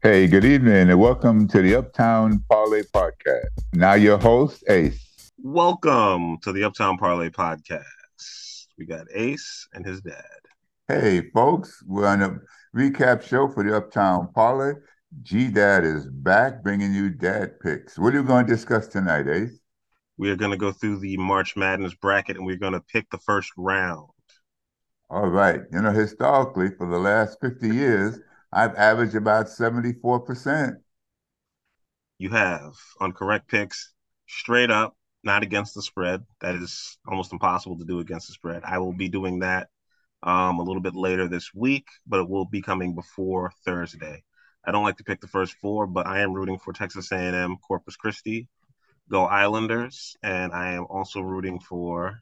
Hey, good evening, and welcome to the Uptown Parlay Podcast. Now, your host, Ace. Welcome to the Uptown Parlay Podcast. We got Ace and his dad. Hey, folks, we're on a recap show for the Uptown Parlay. G Dad is back bringing you dad picks. What are you going to discuss tonight, Ace? We are going to go through the March Madness bracket and we're going to pick the first round. All right. You know, historically, for the last 50 years, I've averaged about 74%. You have on correct picks, straight up, not against the spread. That is almost impossible to do against the spread. I will be doing that um, a little bit later this week, but it will be coming before Thursday. I don't like to pick the first four, but I am rooting for Texas A&M, Corpus Christi, go Islanders, and I am also rooting for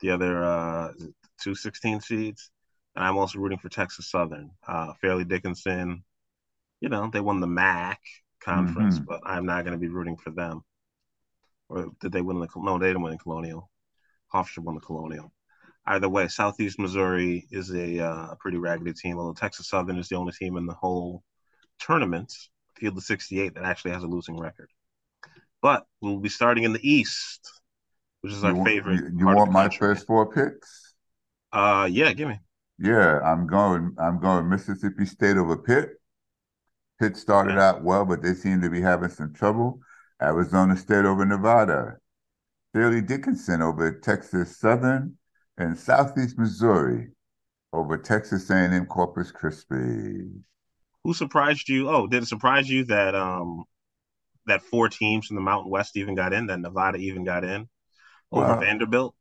the other uh, two 16 seeds. And I'm also rooting for Texas Southern. Uh, Fairleigh Dickinson, you know, they won the MAC conference, mm-hmm. but I'm not going to be rooting for them. Or did they win the? No, they didn't win the Colonial. Hofstra won the Colonial. Either way, Southeast Missouri is a uh, pretty raggedy team, although Texas Southern is the only team in the whole tournament, field of 68, that actually has a losing record. But we'll be starting in the East, which is our you favorite. You, you want my first four picks? Uh, yeah, give me. Yeah, I'm going. I'm going Mississippi State over Pitt. Pitt started yeah. out well, but they seem to be having some trouble. Arizona State over Nevada. Fairleigh Dickinson over Texas Southern, and Southeast Missouri over Texas A&M Corpus Christi. Who surprised you? Oh, did it surprise you that um that four teams from the Mountain West even got in? That Nevada even got in over well, Vanderbilt?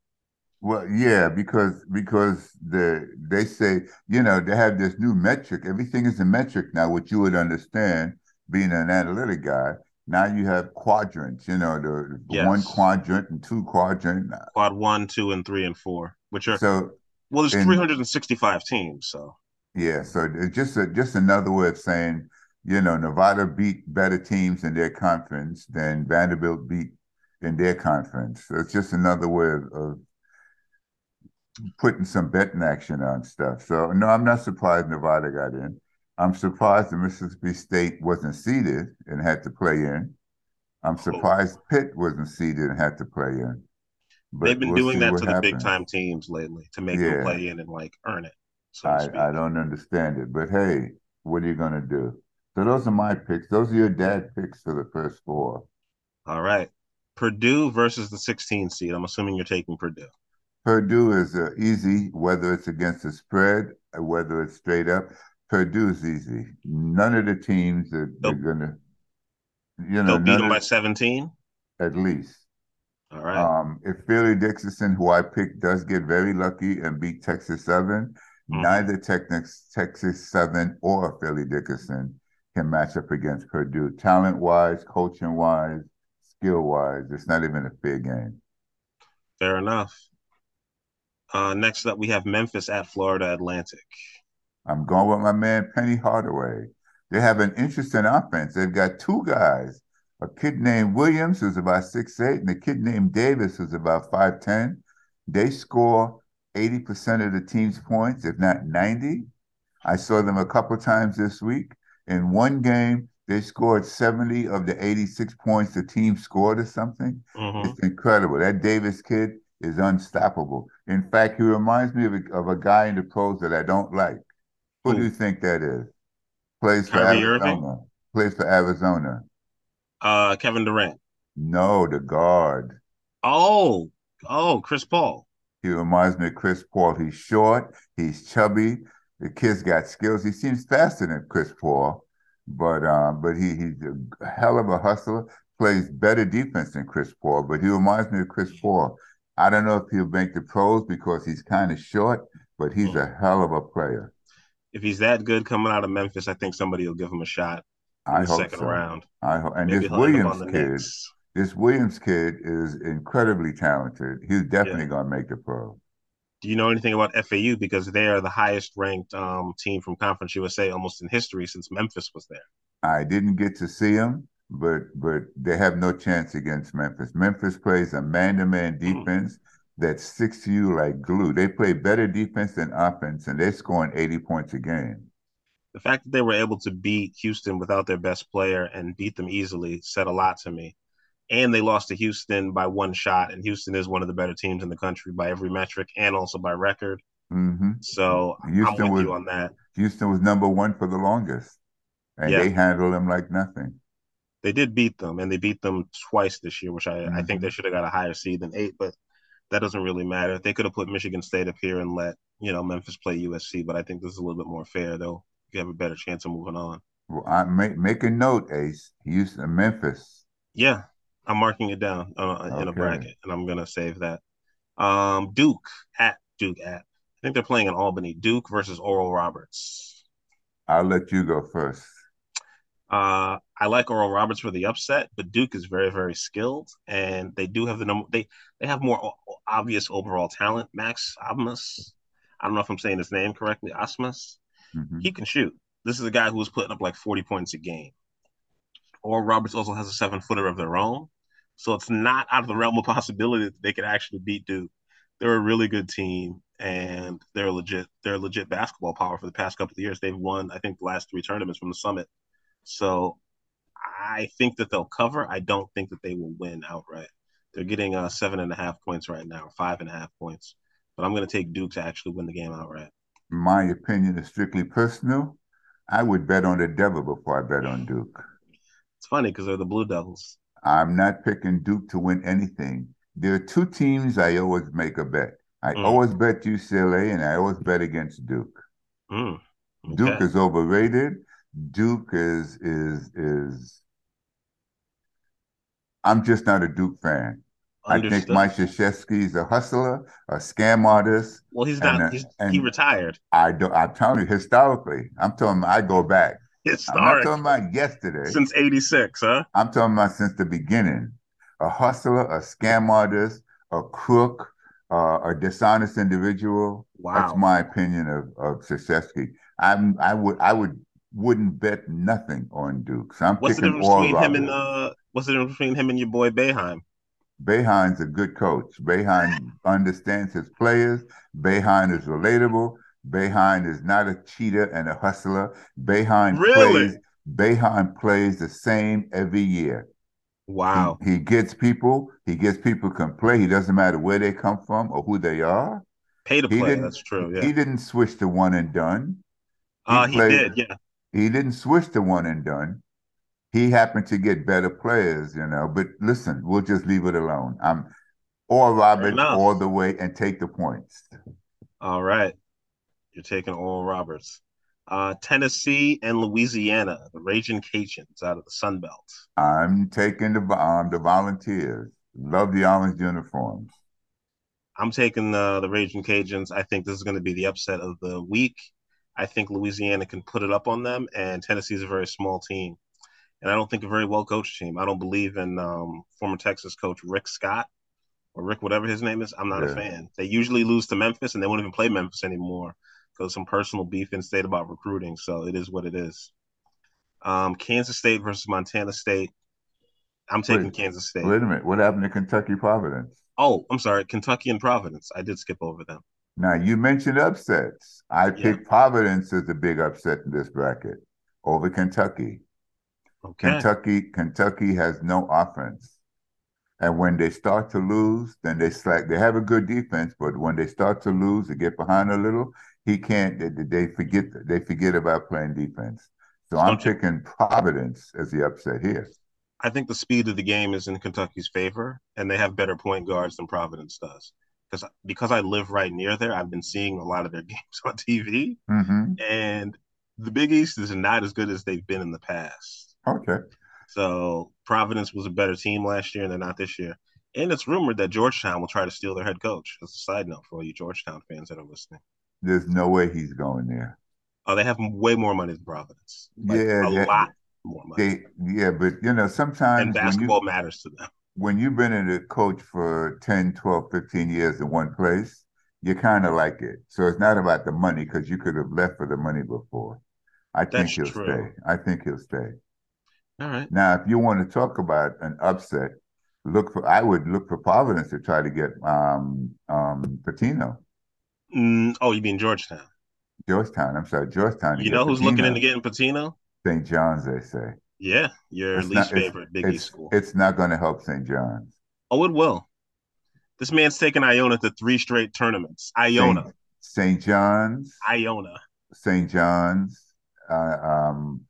Well, yeah, because because the they say you know they have this new metric. Everything is a metric now, which you would understand being an analytic guy. Now you have quadrants. You know the yes. one quadrant and two quadrant. Quad one, two, and three and four, which are so. Well, there's 365 teams, so. Yeah, so it's just a, just another way of saying, you know, Nevada beat better teams in their conference than Vanderbilt beat in their conference. So it's just another way of, of putting some betting action on stuff. So no, I'm not surprised Nevada got in. I'm surprised that Mississippi State wasn't seeded and had to play in. I'm oh. surprised Pitt wasn't seeded and had to play in. But They've been we'll doing that to happens. the big time teams lately to make yeah. them play in and like earn it. So I, I don't understand it, but hey, what are you gonna do? So those are my picks. Those are your dad picks for the first four. All right. Purdue versus the 16 seed. I'm assuming you're taking Purdue. Purdue is uh, easy, whether it's against the spread, or whether it's straight up. Purdue is easy. None of the teams that they're gonna, you know, they'll beat them by 17 at least. All right. Um, if Fairleigh Dickinson, who I picked, does get very lucky and beat Texas Southern, mm-hmm. neither Texas, Texas Southern or Philly Dickinson can match up against Purdue. Talent wise, coaching wise, skill wise, it's not even a fair game. Fair enough. Uh, next up, we have Memphis at Florida Atlantic. I'm going with my man Penny Hardaway. They have an interesting offense. They've got two guys, a kid named Williams who's about six eight, and a kid named Davis who's about 5'10. They score 80% of the team's points, if not 90. I saw them a couple times this week. In one game, they scored 70 of the 86 points the team scored or something. Mm-hmm. It's incredible. That Davis kid is unstoppable. In fact, he reminds me of a, of a guy in the pros that I don't like. Who Ooh. do you think that is? Plays for Kyrie Arizona. Irving? Plays for Arizona. Uh, Kevin Durant. No, the guard. Oh, oh, Chris Paul. He reminds me of Chris Paul. He's short. He's chubby. The kid's got skills. He seems faster than Chris Paul, but um, but he he's a hell of a hustler. Plays better defense than Chris Paul, but he reminds me of Chris Paul. I don't know if he'll make the pros because he's kind of short, but he's a hell of a player. If he's that good coming out of Memphis, I think somebody will give him a shot in I the hope second so. round. I hope. And Maybe this Williams kid, Knicks. this Williams kid is incredibly talented. He's definitely yeah. going to make the pro. Do you know anything about FAU? Because they are the highest ranked um, team from Conference USA almost in history since Memphis was there. I didn't get to see them, but but they have no chance against Memphis. Memphis plays a man-to-man mm-hmm. defense that sticks to you like glue. They play better defense than offense, and they're scoring 80 points a game. the fact that they were able to beat Houston without their best player and beat them easily said a lot to me. And they lost to Houston by one shot, and Houston is one of the better teams in the country by every metric and also by record. Mm-hmm. So Houston was, you on that. Houston was number one for the longest, and yeah. they handled them like nothing. They did beat them, and they beat them twice this year, which I, mm-hmm. I think they mm-hmm. should have got a higher seed than eight, but that doesn't really matter. They could have put Michigan State up here and let you know Memphis play USC, but I think this is a little bit more fair. They'll have a better chance of moving on. Well, I make make a note, Ace. Houston, Memphis. Yeah, I'm marking it down uh, in a bracket, and I'm gonna save that. Um, Duke at Duke at. I think they're playing in Albany. Duke versus Oral Roberts. I'll let you go first. Uh, I like Oral Roberts for the upset, but Duke is very, very skilled, and they do have the number. They they have more obvious overall talent. Max Abmas, I don't know if I'm saying his name correctly. Asmus, mm-hmm. he can shoot. This is a guy who was putting up like 40 points a game. Oral Roberts also has a seven footer of their own, so it's not out of the realm of possibility that they could actually beat Duke. They're a really good team, and they're legit. They're a legit basketball power for the past couple of years. They've won, I think, the last three tournaments from the Summit. So I think that they'll cover. I don't think that they will win outright. They're getting uh, seven and a half points right now, five and a half points. But I'm going to take Duke to actually win the game outright. My opinion is strictly personal. I would bet on the Devil before I bet on Duke. It's funny because they're the Blue Devils. I'm not picking Duke to win anything. There are two teams I always make a bet. I mm. always bet UCLA and I always bet against Duke. Mm. Okay. Duke is overrated. Duke is is is. I'm just not a Duke fan. Understood. I think Mike Krzyzewski is a hustler, a scam artist. Well, he's not. And, he's, and he retired. I do. I'm telling you, historically, I'm telling. I go back. Historic. I'm not talking about yesterday. Since '86, huh? I'm talking about since the beginning. A hustler, a scam artist, a crook, uh, a dishonest individual. Wow. That's my opinion of of Krzyzewski. I'm. I would. I would wouldn't bet nothing on Duke. So I'm what's the difference between him and uh, what's the difference between him and your boy Boeheim? Boeheim's a good coach. Boeheim understands his players. Boeheim is relatable. Boeheim is not a cheater and a hustler. Boeheim really? plays. Boeheim plays the same every year. Wow. He, he, gets people. He gets people can play. He doesn't matter where they come from or who they are. Pay to play. That's true. Yeah. He didn't switch to one and done. He, uh, he did. Yeah. He didn't switch to one and done. He happened to get better players, you know. But listen, we'll just leave it alone. I'm or Roberts all the way and take the points. All right. You're taking Oral Roberts. Uh, Tennessee and Louisiana, the Raging Cajuns out of the Sun Belt. I'm taking the um, the Volunteers. Love the orange uniforms. I'm taking the the Raging Cajuns. I think this is going to be the upset of the week. I think Louisiana can put it up on them, and Tennessee is a very small team. And I don't think a very well coached team. I don't believe in um, former Texas coach Rick Scott or Rick, whatever his name is. I'm not yeah. a fan. They usually lose to Memphis, and they won't even play Memphis anymore because some personal beef in state about recruiting. So it is what it is. Um, Kansas State versus Montana State. I'm taking wait, Kansas State. Wait a minute. What happened to Kentucky Providence? Oh, I'm sorry. Kentucky and Providence. I did skip over them. Now you mentioned upsets. I yeah. picked Providence as the big upset in this bracket over Kentucky. Okay. Kentucky, Kentucky has no offense. And when they start to lose, then they slack. They have a good defense, but when they start to lose, they get behind a little. He can't. They, they forget. They forget about playing defense. So I'm picking Providence as the upset here. I think the speed of the game is in Kentucky's favor, and they have better point guards than Providence does because because I live right near there, I've been seeing a lot of their games on TV, mm-hmm. and the Big East is not as good as they've been in the past. Okay. So Providence was a better team last year, and they're not this year. And it's rumored that Georgetown will try to steal their head coach. As a side note for all you Georgetown fans that are listening. There's no way he's going there. Oh, they have way more money than Providence. Like, yeah, a yeah, lot more money. They, yeah, but you know, sometimes and basketball you, matters to them when you've been in a coach for 10, 12, 15 years in one place, you kind of like it. So it's not about the money because you could have left for the money before. I think he'll true. stay. I think he'll stay. All right. Now, if you want to talk about an upset, look for I would look for Providence to try to get um um Pitino. Mm, oh, you mean Georgetown? Georgetown. I'm sorry, Georgetown. You know who's Pitino. looking into getting Pitino? St. John's, they say. Yeah, your it's least not, favorite Big East school. It's not going to help St. John's. Oh, it will. This man's taken Iona to three straight tournaments. Iona. St. John's. Iona. St. John's. Uh, um,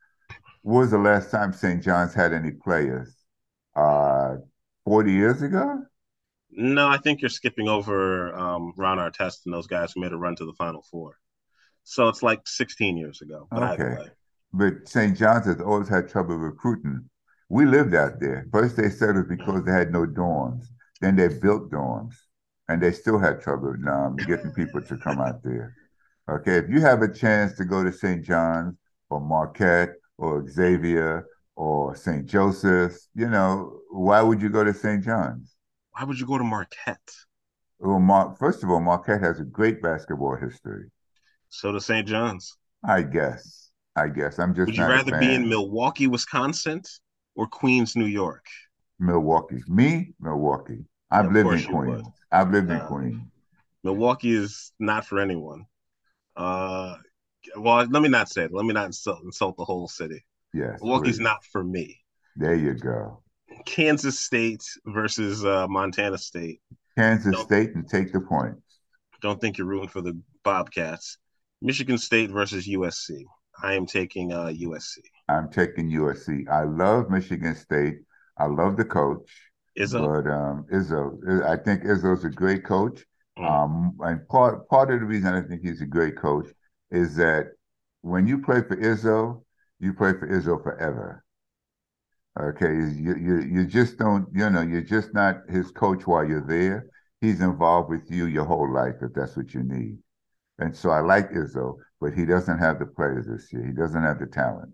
was the last time St. John's had any players? Uh, 40 years ago? No, I think you're skipping over um, Ron Artest and those guys who made a run to the Final Four. So it's like 16 years ago. But okay. But St. John's has always had trouble recruiting. We lived out there. First, they said it was because they had no dorms. Then they built dorms, and they still had trouble um, getting people to come out there. Okay, if you have a chance to go to St. John's or Marquette or Xavier or St. Joseph's, you know, why would you go to St. John's? Why would you go to Marquette? Well, Mar- first of all, Marquette has a great basketball history. So does St. John's. I guess. I guess. I'm just. Would you rather be in Milwaukee, Wisconsin, or Queens, New York? Milwaukee. Me, Milwaukee. I've lived in Queens. I've lived in Queens. Milwaukee is not for anyone. Uh, well, let me not say it. Let me not insult, insult the whole city. Yes. Milwaukee's please. not for me. There you go. Kansas State versus uh, Montana State. Kansas don't, State and take the points. Don't think you're rooting for the Bobcats. Michigan State versus USC. I am taking uh, USC. I'm taking USC. I love Michigan State. I love the coach. Izzo. But um, Izzo, I think Izzo's a great coach. Mm. Um, and part part of the reason I think he's a great coach is that when you play for Izzo, you play for Izzo forever. Okay, you, you you just don't you know you're just not his coach while you're there. He's involved with you your whole life if that's what you need. And so I like Izzo, but he doesn't have the players this year. He doesn't have the talent.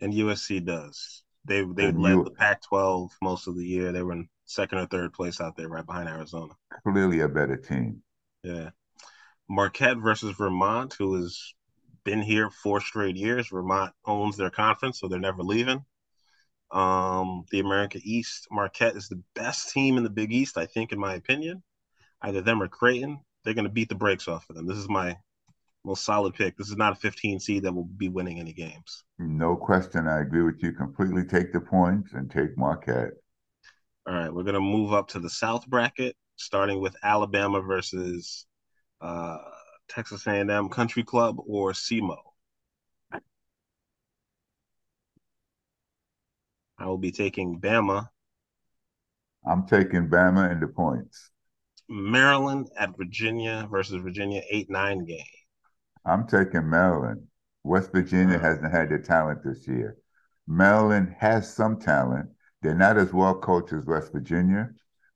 And USC does. They they and led you, the Pac-12 most of the year. They were in second or third place out there, right behind Arizona. Clearly a better team. Yeah. Marquette versus Vermont, who has been here four straight years. Vermont owns their conference, so they're never leaving. Um, the America East, Marquette is the best team in the Big East, I think, in my opinion. Either them or Creighton. They're going to beat the brakes off of them. This is my most solid pick. This is not a 15 seed that will be winning any games. No question. I agree with you completely. Take the points and take Marquette. All right, we're going to move up to the South bracket, starting with Alabama versus uh, Texas A&M Country Club or SEMO. I will be taking Bama. I'm taking Bama in the points. Maryland at Virginia versus Virginia 8 9 game. I'm taking Maryland. West Virginia hasn't had the talent this year. Maryland has some talent. They're not as well coached as West Virginia,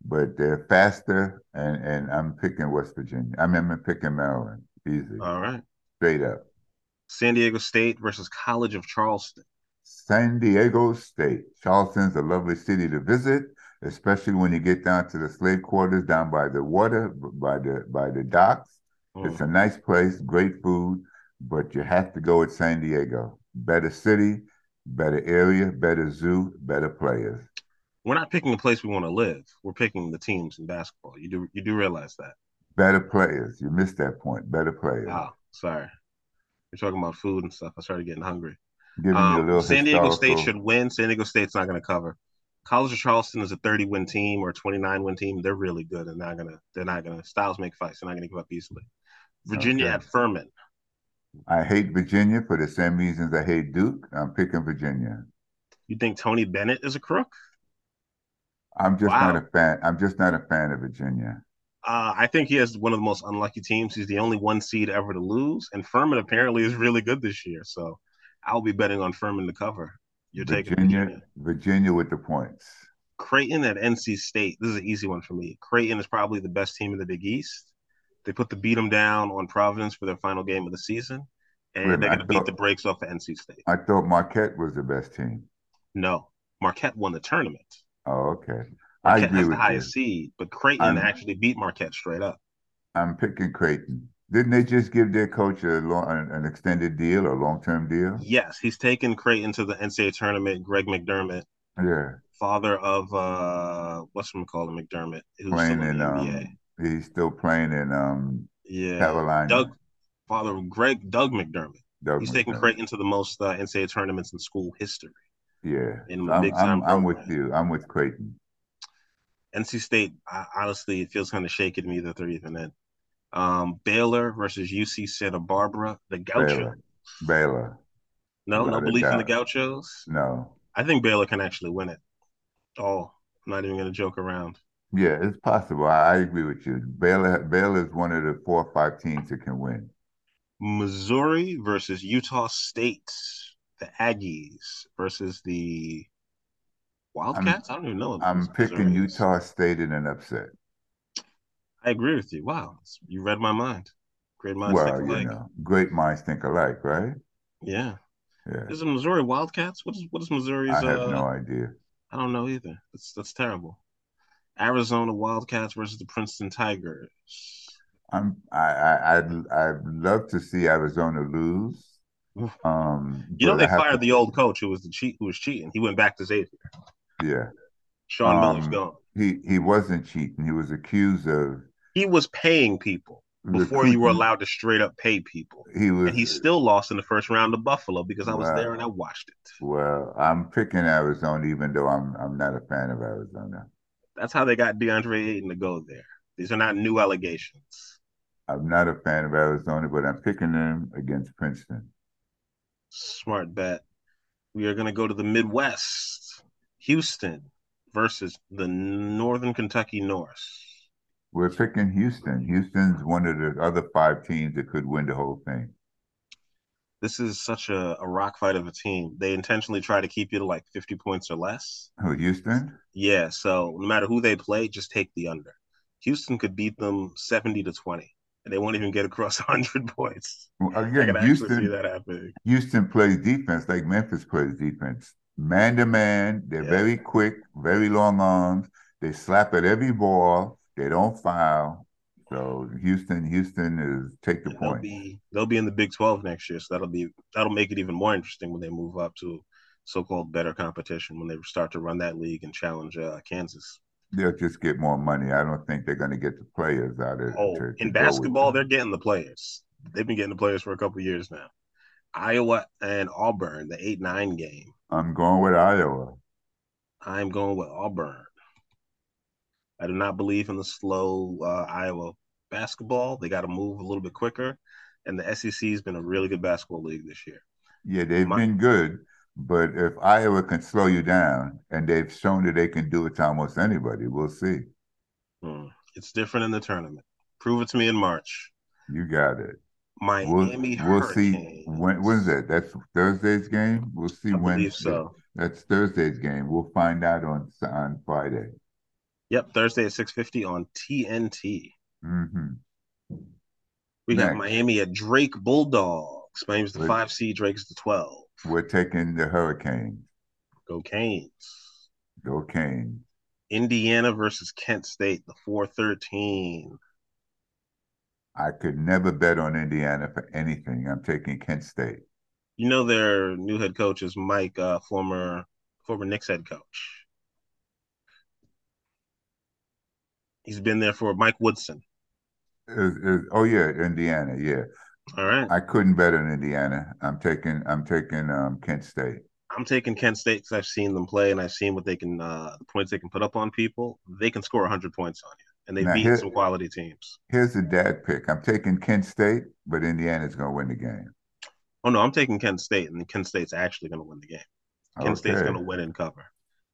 but they're faster, and, and I'm picking West Virginia. I mean, I'm picking Maryland. Easy. All right. Straight up. San Diego State versus College of Charleston. San Diego State. Charleston's a lovely city to visit, especially when you get down to the slave quarters down by the water, by the by the docks. Mm. It's a nice place, great food, but you have to go with San Diego. Better city, better area, better zoo, better players. We're not picking the place we want to live. We're picking the teams in basketball. You do you do realize that? Better players. You missed that point. Better players. Oh, sorry. You're talking about food and stuff. I started getting hungry. Um, San Diego State should win. San Diego State's not going to cover. College of Charleston is a 30 win team or 29 win team. They're really good and not gonna. They're not gonna. Styles make fights. They're not gonna give up easily. Virginia okay. at Furman. I hate Virginia for the same reasons I hate Duke. I'm picking Virginia. You think Tony Bennett is a crook? I'm just wow. not a fan. I'm just not a fan of Virginia. Uh, I think he has one of the most unlucky teams. He's the only one seed ever to lose, and Furman apparently is really good this year. So I'll be betting on Furman to cover. You're Virginia, taking Virginia. Virginia with the points. Creighton at NC State. This is an easy one for me. Creighton is probably the best team in the Big East. They put the beat them down on Providence for their final game of the season, and Wait, they're going to beat the brakes off of NC State. I thought Marquette was the best team. No, Marquette won the tournament. Oh, okay. Marquette I agree has the highest you. seed, but Creighton I'm, actually beat Marquette straight up. I'm picking Creighton. Didn't they just give their coach a long, an extended deal or long term deal? Yes, he's taken Creighton to the NCAA tournament. Greg McDermott, yeah, father of uh, what's we called him McDermott, who's playing in, um, he's still playing in um, yeah, Carolina. Doug, father of Greg Doug McDermott. Doug He's taken McDermott. Creighton to the most uh, NCAA tournaments in school history. Yeah, I'm, I'm, I'm with you. I'm with Creighton. NC State, I, honestly, it feels kind of shaky to me that they're even in. Um, Baylor versus UC Santa Barbara. The Gauchos. Baylor. Baylor. No, no a belief in the. Gauchos. No. I think Baylor can actually win it. Oh, I'm not even going to joke around. Yeah, it's possible. I, I agree with you. Baylor Baylor is one of the four or five teams that can win. Missouri versus Utah State. The Aggies versus the Wildcats. I don't even know. I'm picking. Utah State in an upset. I agree with you. Wow, you read my mind. Great minds well, think you know, great minds think alike, right? Yeah. Yeah. Is it Missouri Wildcats? What is what is Missouri's? I have uh, no idea. I don't know either. That's that's terrible. Arizona Wildcats versus the Princeton Tigers. I'm I, I I'd I'd love to see Arizona lose. Um, You know they fired to- the old coach who was the cheat who was cheating. He went back to Xavier. yeah. Sean Miller's Um, gone. He he wasn't cheating. He was accused of He was paying people before you were allowed to straight up pay people. He was And he still lost in the first round of Buffalo because I was Wow. there and I watched it. well. I'm picking Arizona, even though I'm I'm not a fan of Arizona. That's how they got DeAndre Ayton to go there. These are not new allegations. I'm not a fan of Arizona, but I'm picking them against Princeton. Smart bet. We are going to go to the Midwest. Houston versus the Northern Kentucky Norse. We're picking Houston. Houston's one of the other five teams that could win the whole thing. This is such a, a rock fight of a team. They intentionally try to keep you to like 50 points or less. Who, Houston? Yeah, so no matter who they play, just take the under. Houston could beat them 70 to 20, and they won't even get across 100 points. Again, can actually see Houston. that happening. Houston plays defense like Memphis plays defense. Man to man, they're Yeah. very quick, very long arms. They slap at every ball. They don't foul. So Houston, Houston is take the they'll point. be they'll be in the Big 12 next year, so that'll be that'll make it even more interesting when they move up to so-called better competition when they start to run that league and challenge uh, Kansas. They'll just get more money. I don't think they're going to get the players out of Oh, to- to in basketball, they're getting the players. They've been getting the players for a couple years now. Iowa and Auburn, the eight nine game. I'm going with Iowa. I'm going with Auburn. I do not believe in the slow uh, Iowa basketball. They got to move a little bit quicker, and the SEC has been a really good basketball league this year. Yeah, they've My- been good, but if Iowa can slow you down, and they've shown that they can do it to almost anybody, we'll see. Hmm. It's different in the tournament. Prove it to me in March. You got it. We'll, Miami we'll see Hurricanes. when that? That's Thursday's game. We'll see I when. believe so. That's Thursday's game. We'll find out on on Friday. Yep, Thursday at six fifty on TNT. hmm We got Next. Miami at Drake Bulldogs. Miami's the Wait. five seed. Drake's the twelve. We're taking the Hurricanes. Go Canes. Go Canes. Indiana versus Kent State, the four thirteen. I could never bet on Indiana for anything. I'm taking Kent State. You know their new head coach is Mike, uh, former former Knicks head coach. He's been there for Mike Woodson. Oh yeah, Indiana. Yeah, All right. I couldn't bet on Indiana. I'm taking. I'm taking um, Kent State. I'm taking Kent State because I've seen them play and I've seen what they can, uh, the points they can put up on people. They can score 100 points on you, and they've Now, beaten here- some quality teams. Here's the dad pick. I'm taking Kent State, but Indiana's going to win the game. Oh no, I'm taking Kent State, and Kent State's actually going to win the game. Kent State's going to win and cover.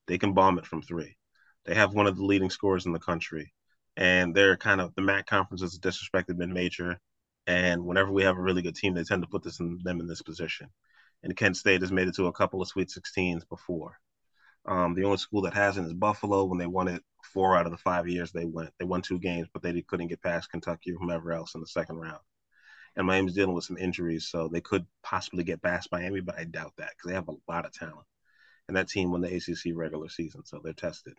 They can bomb it from three. They have one of the leading scorers in the country, and they're kind of the MAC conference is a disrespected mid-major. And whenever we have a really good team, they tend to put this in them in this position. And Kent State has made it to a couple of Sweet 16s before. Um, the only school that hasn't is Buffalo. When they won it four out of the five years they went, they won two games, but they couldn't get past Kentucky or whomever else in the second round. And Miami's dealing with some injuries, so they could possibly get past Miami, but I doubt that because they have a lot of talent. And that team won the ACC regular season, so they're tested.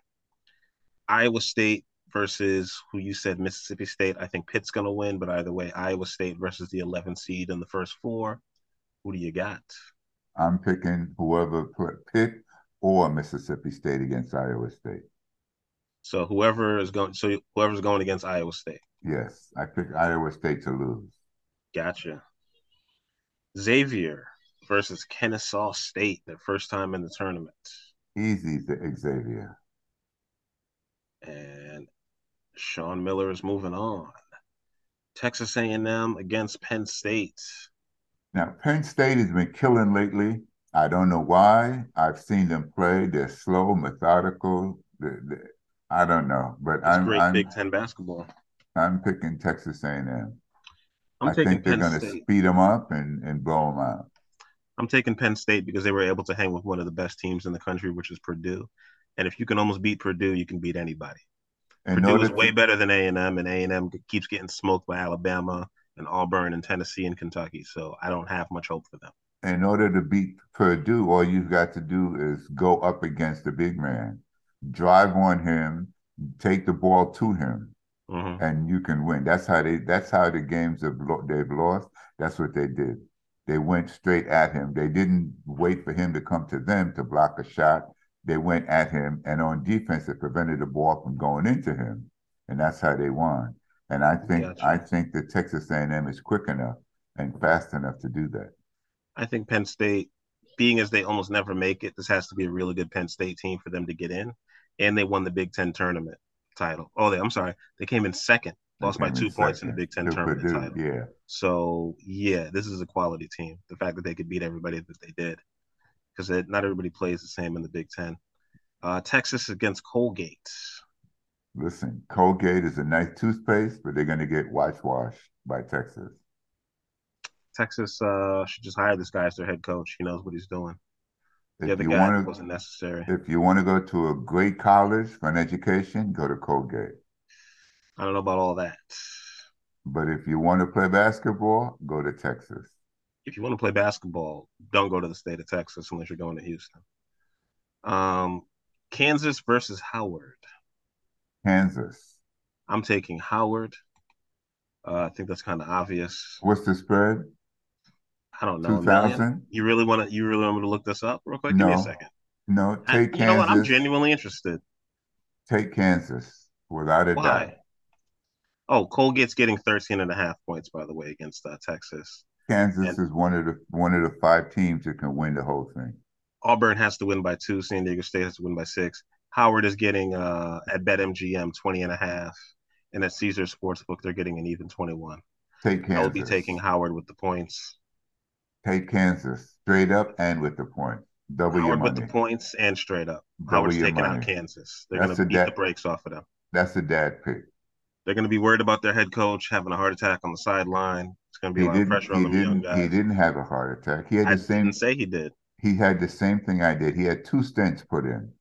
Iowa State versus who you said Mississippi State. I think Pitt's going to win, but either way, Iowa State versus the 11th seed in the first four. Who do you got? I'm picking whoever put Pitt or Mississippi State against Iowa State. So whoever is going, so whoever's going against Iowa State. Yes, I pick Iowa State to lose. Gotcha. Xavier versus Kennesaw State, their first time in the tournament. Easy to Xavier. And Sean Miller is moving on. Texas A&M against Penn State. Now, Penn State has been killing lately. I don't know why. I've seen them play. They're slow, methodical. They're, they're, I don't know, but It's I'm great I'm Big Ten basketball. I'm picking Texas A&M. I'm I think they're going to speed them up and and blow them out. I'm taking Penn State because they were able to hang with one of the best teams in the country, which is Purdue. And if you can almost beat Purdue, you can beat anybody. In Purdue is way better than A and M, and A and M keeps getting smoked by Alabama and Auburn and Tennessee and Kentucky. So I don't have much hope for them. in order to beat Purdue, all you've got to do is go up against the big man, drive on him, take the ball to him, Mhm. and you can win. That's how they. That's how the games have they've lost. That's what they did. They went straight at him. They didn't wait for him to come to them to block a shot. They went at him, and on defense, it prevented the ball from going into him, and that's how they won. And I think Gotcha. I think that Texas A&M is quick enough and fast enough to do that. I think Penn State, being as they almost never make it, this has to be a really good Penn State team for them to get in. And they won the Big Ten tournament title. Oh, they, I'm sorry, they came in second, They lost by two in points in the Big Ten to tournament Purdue, title. Yeah. So yeah, this is a quality team. The fact that they could beat everybody that they did, because not everybody plays the same in the Big Ten. Uh, Texas against Colgate. Listen, Colgate is a nice toothpaste, but they're going to get wash washed by Texas. Texas uh, should just hire this guy as their head coach. He knows what he's doing. The If other you guy want wasn't necessary. if you want to go to a great college for an education, go to Colgate. I don't know about all that. But if you want to play basketball, go to Texas. If you want to play basketball, don't go to the state of Texas unless you're going to Houston. Um, Kansas versus Howard. Kansas. I'm taking Howard. Uh, I think that's kind of obvious. What's the spread? I don't know. Two thousand? You really want to? You really want me to look this up real quick? Give me a second. No, I- take you know what? I'm genuinely interested. Take Kansas without a doubt. Why? Oh, Colgate's getting 13 and a half points, by the way, against uh, Texas. Kansas And- is one of the one of the five teams that can win the whole thing. Auburn has to win by two. San Diego State has to win by six. Howard is getting uh, at BetMGM 20 and a half. And at Caesar Sportsbook, they're getting an even 21. Take Kansas. I will be taking Howard with the points. Take Kansas straight up and with the points. Double your Howard with the points and straight up. Double Howard's taking out. Kansas. They're going to beat the brakes off of them. That's a dad pick. They're going to be worried about their head coach having a heart attack on the sideline. It's going to be He a lot of pressure He on them young guys. He didn't have a heart attack. He had I the same. didn't say he did. He had the same thing I did. He had two stents put in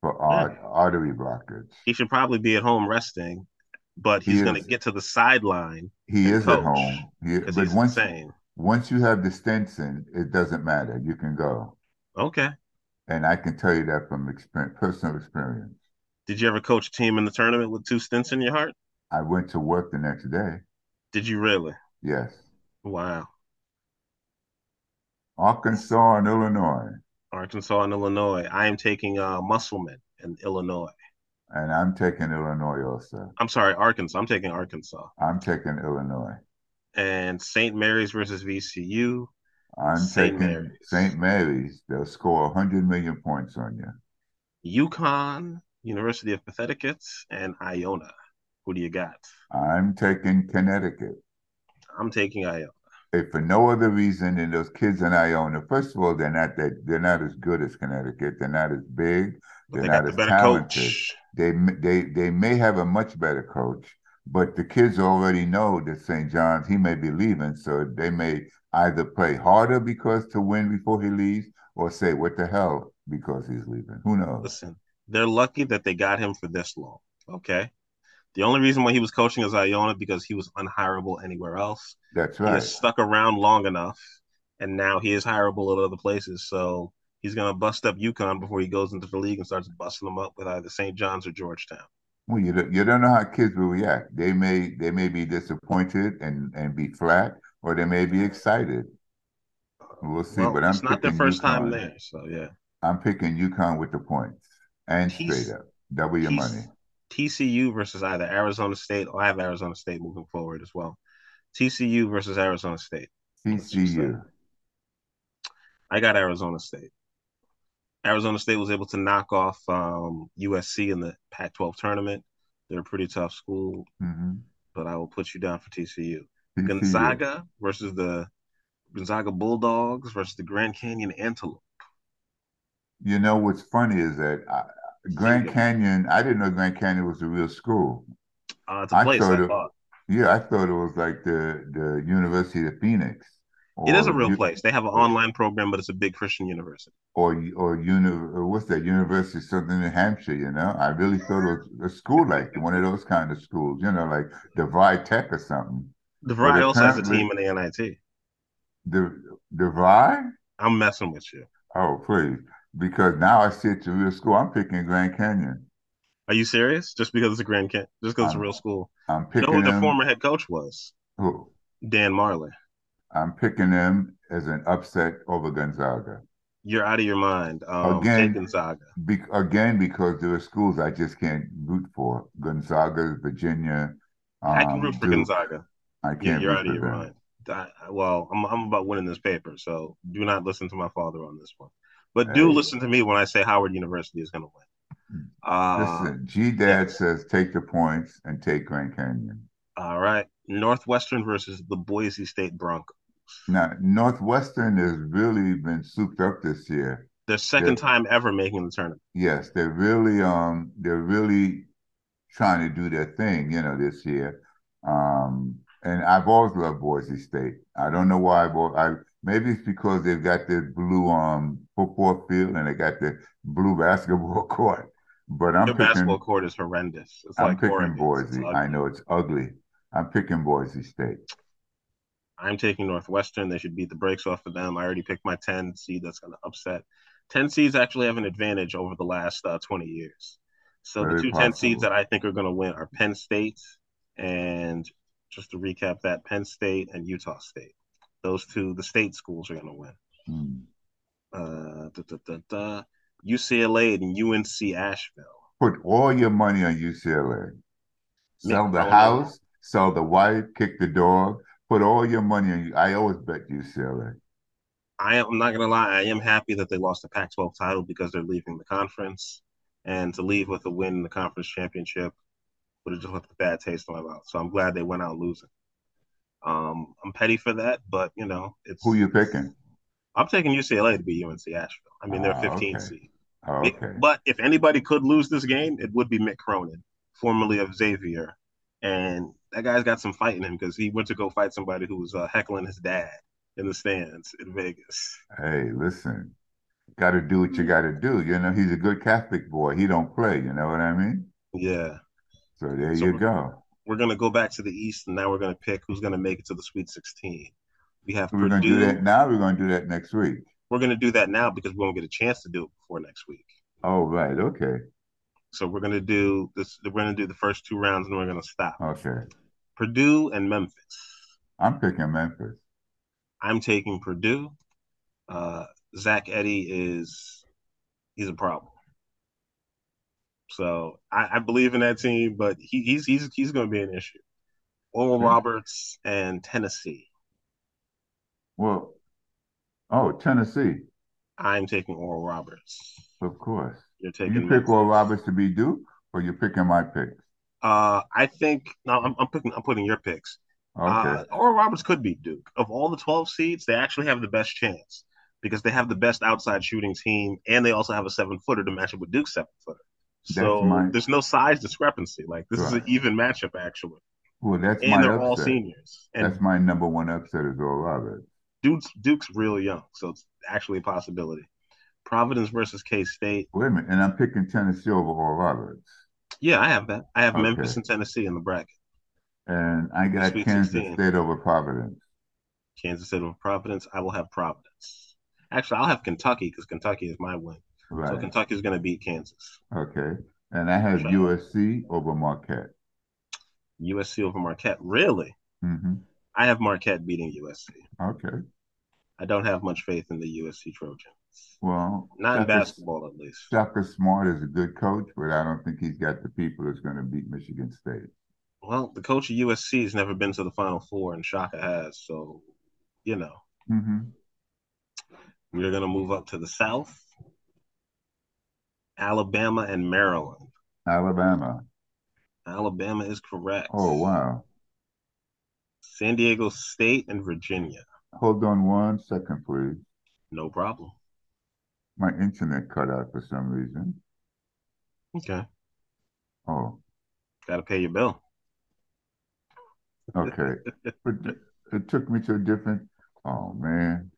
for art, artery blockage. He should probably be at home resting, but He he's going to get to the sideline He is at coach, home. He, but he's once insane. once you have the stents in, it doesn't matter. You can go, Okay. and I can tell you that from experience, personal experience. Did you ever coach a team in the tournament with two stints in your heart? I went to work the next day. Did you really? Yes, Wow. Arkansas and Illinois, Arkansas and Illinois. I am taking uh, Musselman in Illinois. and I'm taking Illinois also. I'm sorry, Arkansas. I'm taking Arkansas. I'm taking Illinois. And St. Mary's versus VCU. I'm St. taking Mary's. St. Mary's. They'll score 100 million points on you. UConn, University of Connecticut, and Iona. Who do you got? I'm taking Connecticut. I'm taking Iona. If for no other reason than those kids in Iona, first of all, they're not that they're not as good as Connecticut. They're not as big. They're they not got the as talented. coach. They they they may have a much better coach, but the kids already know that St. John's he may be leaving, so they may either play harder because to win before he leaves, or say what the hell because he's leaving. Who knows? Listen, they're lucky that they got him for this long. Okay. The only reason why he was coaching is Iona because he was unhireable anywhere else. That's He right. has stuck around long enough, and now he is hireable at other places. So he's gonna bust up UConn before he goes into the league and starts busting them up with either St. John's or Georgetown. Well, you don't, you don't know how kids will react. They may they may be disappointed and and be flat, or they may be excited. We'll see. Well, but I'm it's not their first time there, so yeah. I'm picking UConn with the points and T- straight up double your money. TCU versus either Arizona State or I have Arizona State moving forward as well. TCU versus Arizona State. Let's just say. TCU. I got Arizona State. Arizona State was able to knock off um, USC in the Pac-12 tournament. They're a pretty tough school, hmm but I will put you down for TCU. TCU. Gonzaga versus the Gonzaga Bulldogs versus the Grand Canyon Antelope. You know what's funny is that I, Grand Canyon. I didn't know Grand Canyon was a real school. Uh, it's a I place thought I it- thought. Yeah, I thought it was like the the University of Phoenix. It is a real U- place. They have an online program, but it's a big Christian university. or or uni, or what's that University of Southern New Hampshire? You know, I really thought it was a school like one of those kind of schools. You know, like DeVry Tech or something. The Variety also has a team in the NIT. The DeVry? I'm messing with you. Oh, please, because now I see it's a real school. I'm picking Grand Canyon. Are you serious? Just because it's a Grand Can, just because it's a Um, real school. I'm You know picking who the former head coach was? who- Dan Majerle. I'm picking them as an upset over Gonzaga. You're out of your mind. Um, Again. Gonzaga. Be- again, because there are schools I just can't root for. Gonzaga, Virginia. I can um, root for Duke. Gonzaga. I can't you're root out of your them. mind. I- well, I'm I'm about winning this paper, so do not listen to my father on this one. But do Hey. listen to me when I say Howard University is going to win. Uh, Listen, G Dad says take the points and take Grand Canyon. all right, Northwestern versus the Boise State Broncos. Now, Northwestern has really been souped up this year. Their second Yeah. time ever making the tournament. Yes, they're really um they're really trying to do their thing, you know, this year. Um, and I've always loved Boise State. I don't know why. I maybe it's because they've got the blue um football field and they got the blue basketball court. But I'm Their picking basketball court is horrendous. It's I'm like picking Boise. I know it's ugly. I'm picking Boise State. I'm taking Northwestern. They should beat the brakes off of them. I already picked my 10 seed that's going to upset. 10 seeds actually have an advantage over the last uh, 20 years. So Very the two 10 seeds that I think are going to win are Penn State and just to recap that, Penn State and Utah State. Those two, the state schools are going to win. Hmm. Uh, da, da, da. UCLA and UNC Asheville. Put all your money on UCLA. Sell the house, sell the wife, kick the dog. Put all your money on. I always bet UCLA. I am I'm not gonna lie, I am happy that they lost the Pac-12 title because they're leaving the conference, and to leave with a win in the conference championship would have just left a bad taste in my mouth. So I'm glad they went out losing. Um, I'm petty for that, but you know, it's Who you picking? I'm taking UCLA to be UNC Asheville. I mean, they're Ah, 15 okay. seed. Oh, okay. But if anybody could lose this game, it would be Mick Cronin, formerly of Xavier, and that guy's got some fight in him because he went to go fight somebody who was uh, heckling his dad in the stands in Vegas. Hey, listen. Got to do what you got to do. You know, he's a good Catholic boy. He don't play. You know what I mean? Yeah. So there So you go. We're going to go back to the East, and now we're going to pick who's going to make it to the Sweet 16. We have We're going to Purdue. do that now. We're going to do that next week. We're going to do that now because we won't get a chance to do it before next week. Oh, right. Okay. So we're going to do this. We're going to do the first two rounds, and we're going to stop. Okay. Purdue and Memphis. I'm picking Memphis. I'm taking Purdue. Uh, Zach Edey is he's a problem. So I, I believe in that team, but he, he's he's he's going to be an issue. Oral Okay. Roberts and Tennessee. Well, oh, Tennessee, I'm taking Oral Roberts. of course. You're taking you pick. Oral Roberts to be Duke, or you're picking my picks? Uh, I think no, I'm, I'm picking. I'm putting your picks. Okay. Uh, Oral Roberts could be Duke. Of all the 12 seeds, they actually have the best chance because they have the best outside shooting team, and they also have a seven footer to match up with Duke's seven footer. So my- there's no size discrepancy. Like this is an even matchup actually, well, that's and my they're all seniors. And That's my number one upset is Oral Roberts. Duke's Duke's real young, so it's actually a possibility. Providence versus K State. Wait a minute, and I'm picking Tennessee over Oral Roberts. Yeah, I have that. I have Okay. Memphis and Tennessee in the bracket. And I got Kansas 16. State over Providence. Kansas State over Providence. I will have Providence. Actually, I'll have Kentucky because Kentucky is my win. So Right. Kentucky is going to beat Kansas. Okay. And I have Sure. USC over Marquette. USC over Marquette. Really? hmm I have Marquette beating USC. Okay. I don't have much faith in the USC Trojans. Well, Not in basketball, at least. Shaka Smart is a good coach, but I don't think he's got the people that's going to beat Michigan State. Well, the coach of USC has never been to the Final Four, and Shaka has. So, you know. hmm We're going to move up to the South. Alabama and Maryland. Alabama. Alabama is correct. Oh, wow. San Diego State and Virginia. Hold on one second, please. No problem. My internet cut out for some reason. Okay. Oh, Got to pay your bill. okay. but it took me to a different. Oh man.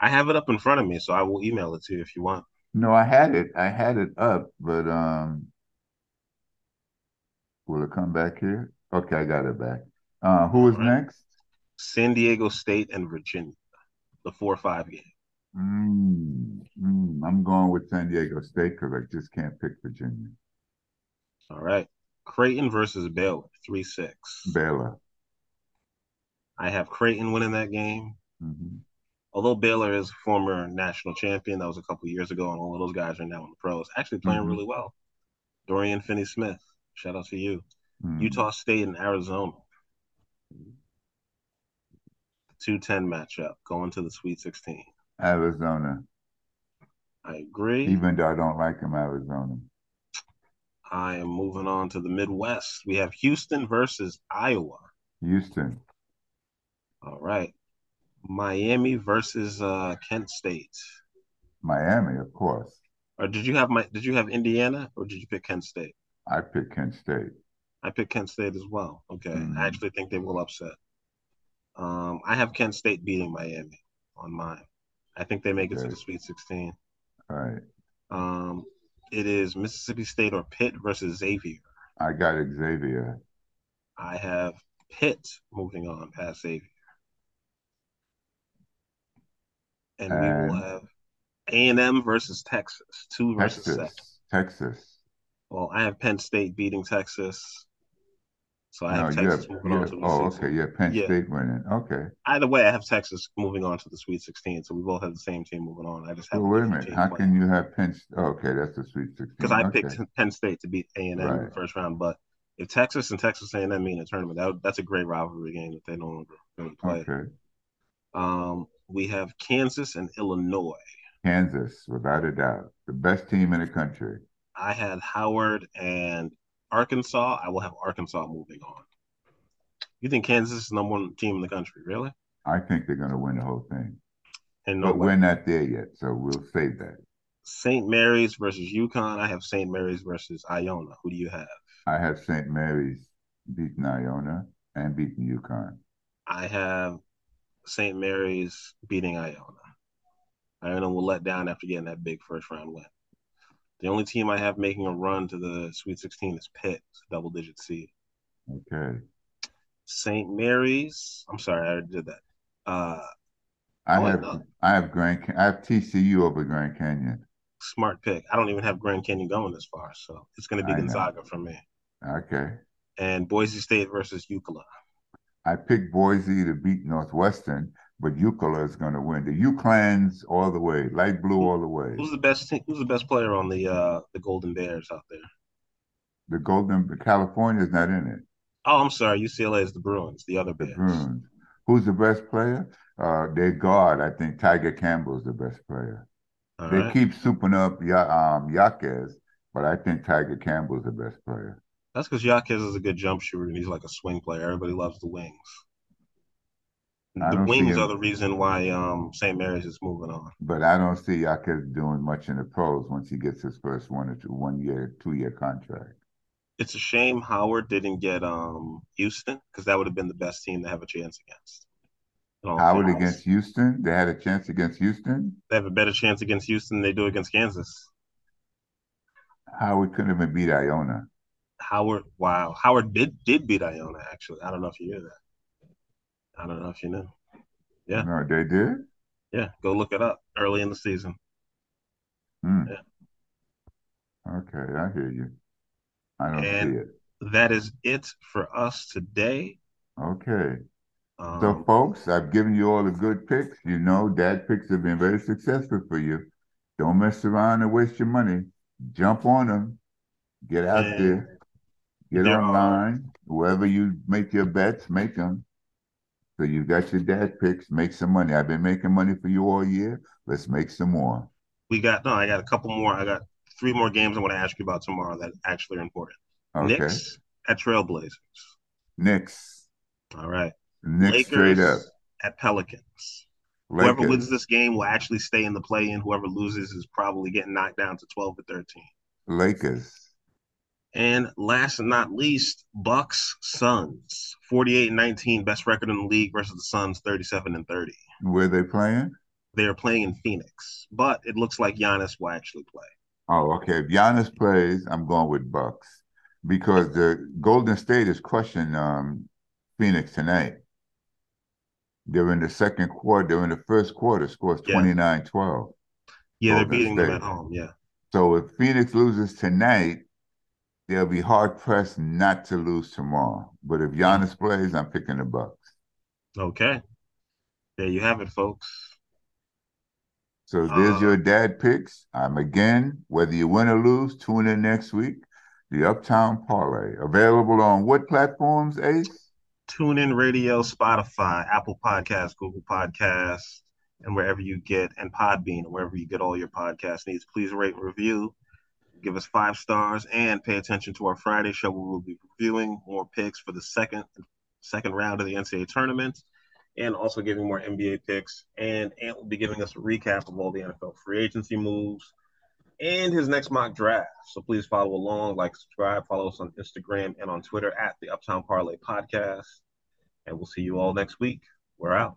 I have it up in front of me, so I will email it to you if you want. No, I had it. I had it up, but um, will it come back here? Okay, I got it back. Uh, who is right. next? San Diego State and Virginia, the four five game. Mm, mm, I'm going with San Diego State because I just can't pick Virginia. All right. Creighton versus Baylor, three six. Baylor. I have Creighton winning that game. hmm Although Baylor is a former national champion, that was a couple years ago, and all of those guys are now in the pros. Actually playing Mhm. really well. Dorian Finney Smith, shout out to you. Mm. Utah State and Arizona. Two ten matchup going to the Sweet 16. Arizona. I agree. Even though I don't like them, Arizona. I am moving on to the Midwest. We have Houston versus Iowa. Houston. All right. Miami versus uh, Kent State. Miami, of course. Or did you have my did you have Indiana or did you pick Kent State? I picked Kent State. I picked Kent State as well. Okay. Mhm. I actually think they will upset. Um, I have Kent State beating Miami on mine. I think they make it to the Sweet 16. All right. Um, it is Mississippi State or Pitt versus Xavier. I got Xavier. I have Pitt moving on past Xavier. And we will have A&M versus Texas, two versus seven. Texas. Texas. Well, I have Penn State beating Texas. So I have Texas have, moving you on to the oh, Sweet okay. You have Penn Yeah. State winning. Okay. Either way, I have Texas moving on to the Sweet 16. So we both have the same team moving on. I just have Well, wait a minute. How can you have Penn? Oh, okay, that's the Sweet Sixteen. because I okay. picked Penn State to beat A&M in the first round. But if Texas and Texas A&M meet in a tournament, that, that's a great rivalry game that they no longer really play. Okay. Um, we have Kansas and Illinois. Kansas, without a doubt, the best team in the country. I had Howard and Arkansas. I will have Arkansas moving on. You think Kansas is the number one team in the country, really? I think they're going to win the whole thing, And no but way. we're not there yet, so we'll save that. St. Mary's versus UConn. I have St. Mary's versus Iona. Who do you have? I have St. Mary's beating Iona and beating UConn. I have St. Mary's beating Iona. Iona will let down after getting that big first round win. The only team I have making a run to the Sweet 16 is Pitt, double digit seed. Okay. St. Mary's. I'm sorry, I already did that. Uh, I have. I have Grand I have TCU over Grand Canyon. smart pick. I don't even have Grand Canyon going this far, so it's going to be I know. Gonzaga for me. Okay. And Boise State versus UCLA. I picked Boise to beat Northwestern, but UCLA is going to win. The UClans all the way, light blue all the way. Who's the best? Team, who's the best player on the uh, the Golden Bears out there? The Golden California is not in it. Oh, I'm sorry. UCLA is the Bruins. The other The Bears. Bruins. Who's the best player? Uh, their guard, I think Tiger Campbell is the best player. All they right. keep souping up um, Jaquez, but I think Tiger Campbell is the best player. That's because Jaquez is a good jump shooter and he's like a swing player. Everybody loves the wings. I The wings are the reason why um, St. Mary's is moving on. But I don't see Jaquez doing much in the pros once he gets his first one or two, one year, two year contract. It's a shame Howard didn't get um, Houston because that would have been the best team to have a chance against. Howard fairness. against Houston, they had a chance against Houston. They have a better chance against Houston than they do against Kansas. Howard couldn't even beat Iona. Howard, wow, Howard did did beat Iona. Actually, I don't know if you knew that. I don't know if you knew. Yeah. No, they did. Yeah, go look it up early in the season. Hmm. Yeah. Okay, I hear you. I don't And- see it. That is it for us today. Okay. Um, So, folks, I've given you all the good picks. You know, dad picks have been very successful for you. Don't mess around and waste your money. Jump on them. Get out And there. Get are- online. Wherever you make your bets, make them. So you've got your dad picks. Make some money. I've been making money for you all year. Let's make some more. We got no. I got a couple more. I got three more games I want to ask you about tomorrow that actually are important. Okay. Knicks at Trailblazers. Knicks. All right. Knicks Lakers straight up. At Pelicans. Lakers. Whoever wins this game will actually stay in the play in. Whoever loses is probably getting knocked down to 12 or 13. Lakers. And last but not least, Bucks Suns. 48 and 19, best record in the league versus the Suns, 37 and 30. Where they playing? They are playing in Phoenix, but it looks like Giannis will actually play. Oh, okay. If Giannis plays, I'm going with Bucks because the Golden State is crushing um, Phoenix tonight. They're in the second quarter. They're in the first quarter. Scores 29 12. Yeah, they're beating State. them at home. Yeah. So if Phoenix loses tonight, they'll be hard pressed not to lose tomorrow. But if Giannis plays, I'm picking the Bucks. Okay. There you have it, folks. So there's uh, your dad picks. I'm again, whether you win or lose, tune in next week. The Uptown Parlay. Available on what platforms, Ace? TuneIn Radio, Spotify, Apple Podcasts, Google Podcasts, and wherever you get, and Podbean, wherever you get all your podcast needs. Please rate and review, give us five stars, and pay attention to our Friday show where we'll be reviewing more picks for the second second round of the NCAA tournament, and also giving more NBA picks. And Ant will be giving us a recap of all the NFL free agency moves and his next mock draft. So please follow along, like, subscribe, follow us on Instagram and on Twitter at the Uptown Parlay Podcast. And we'll see you all next week. We're out.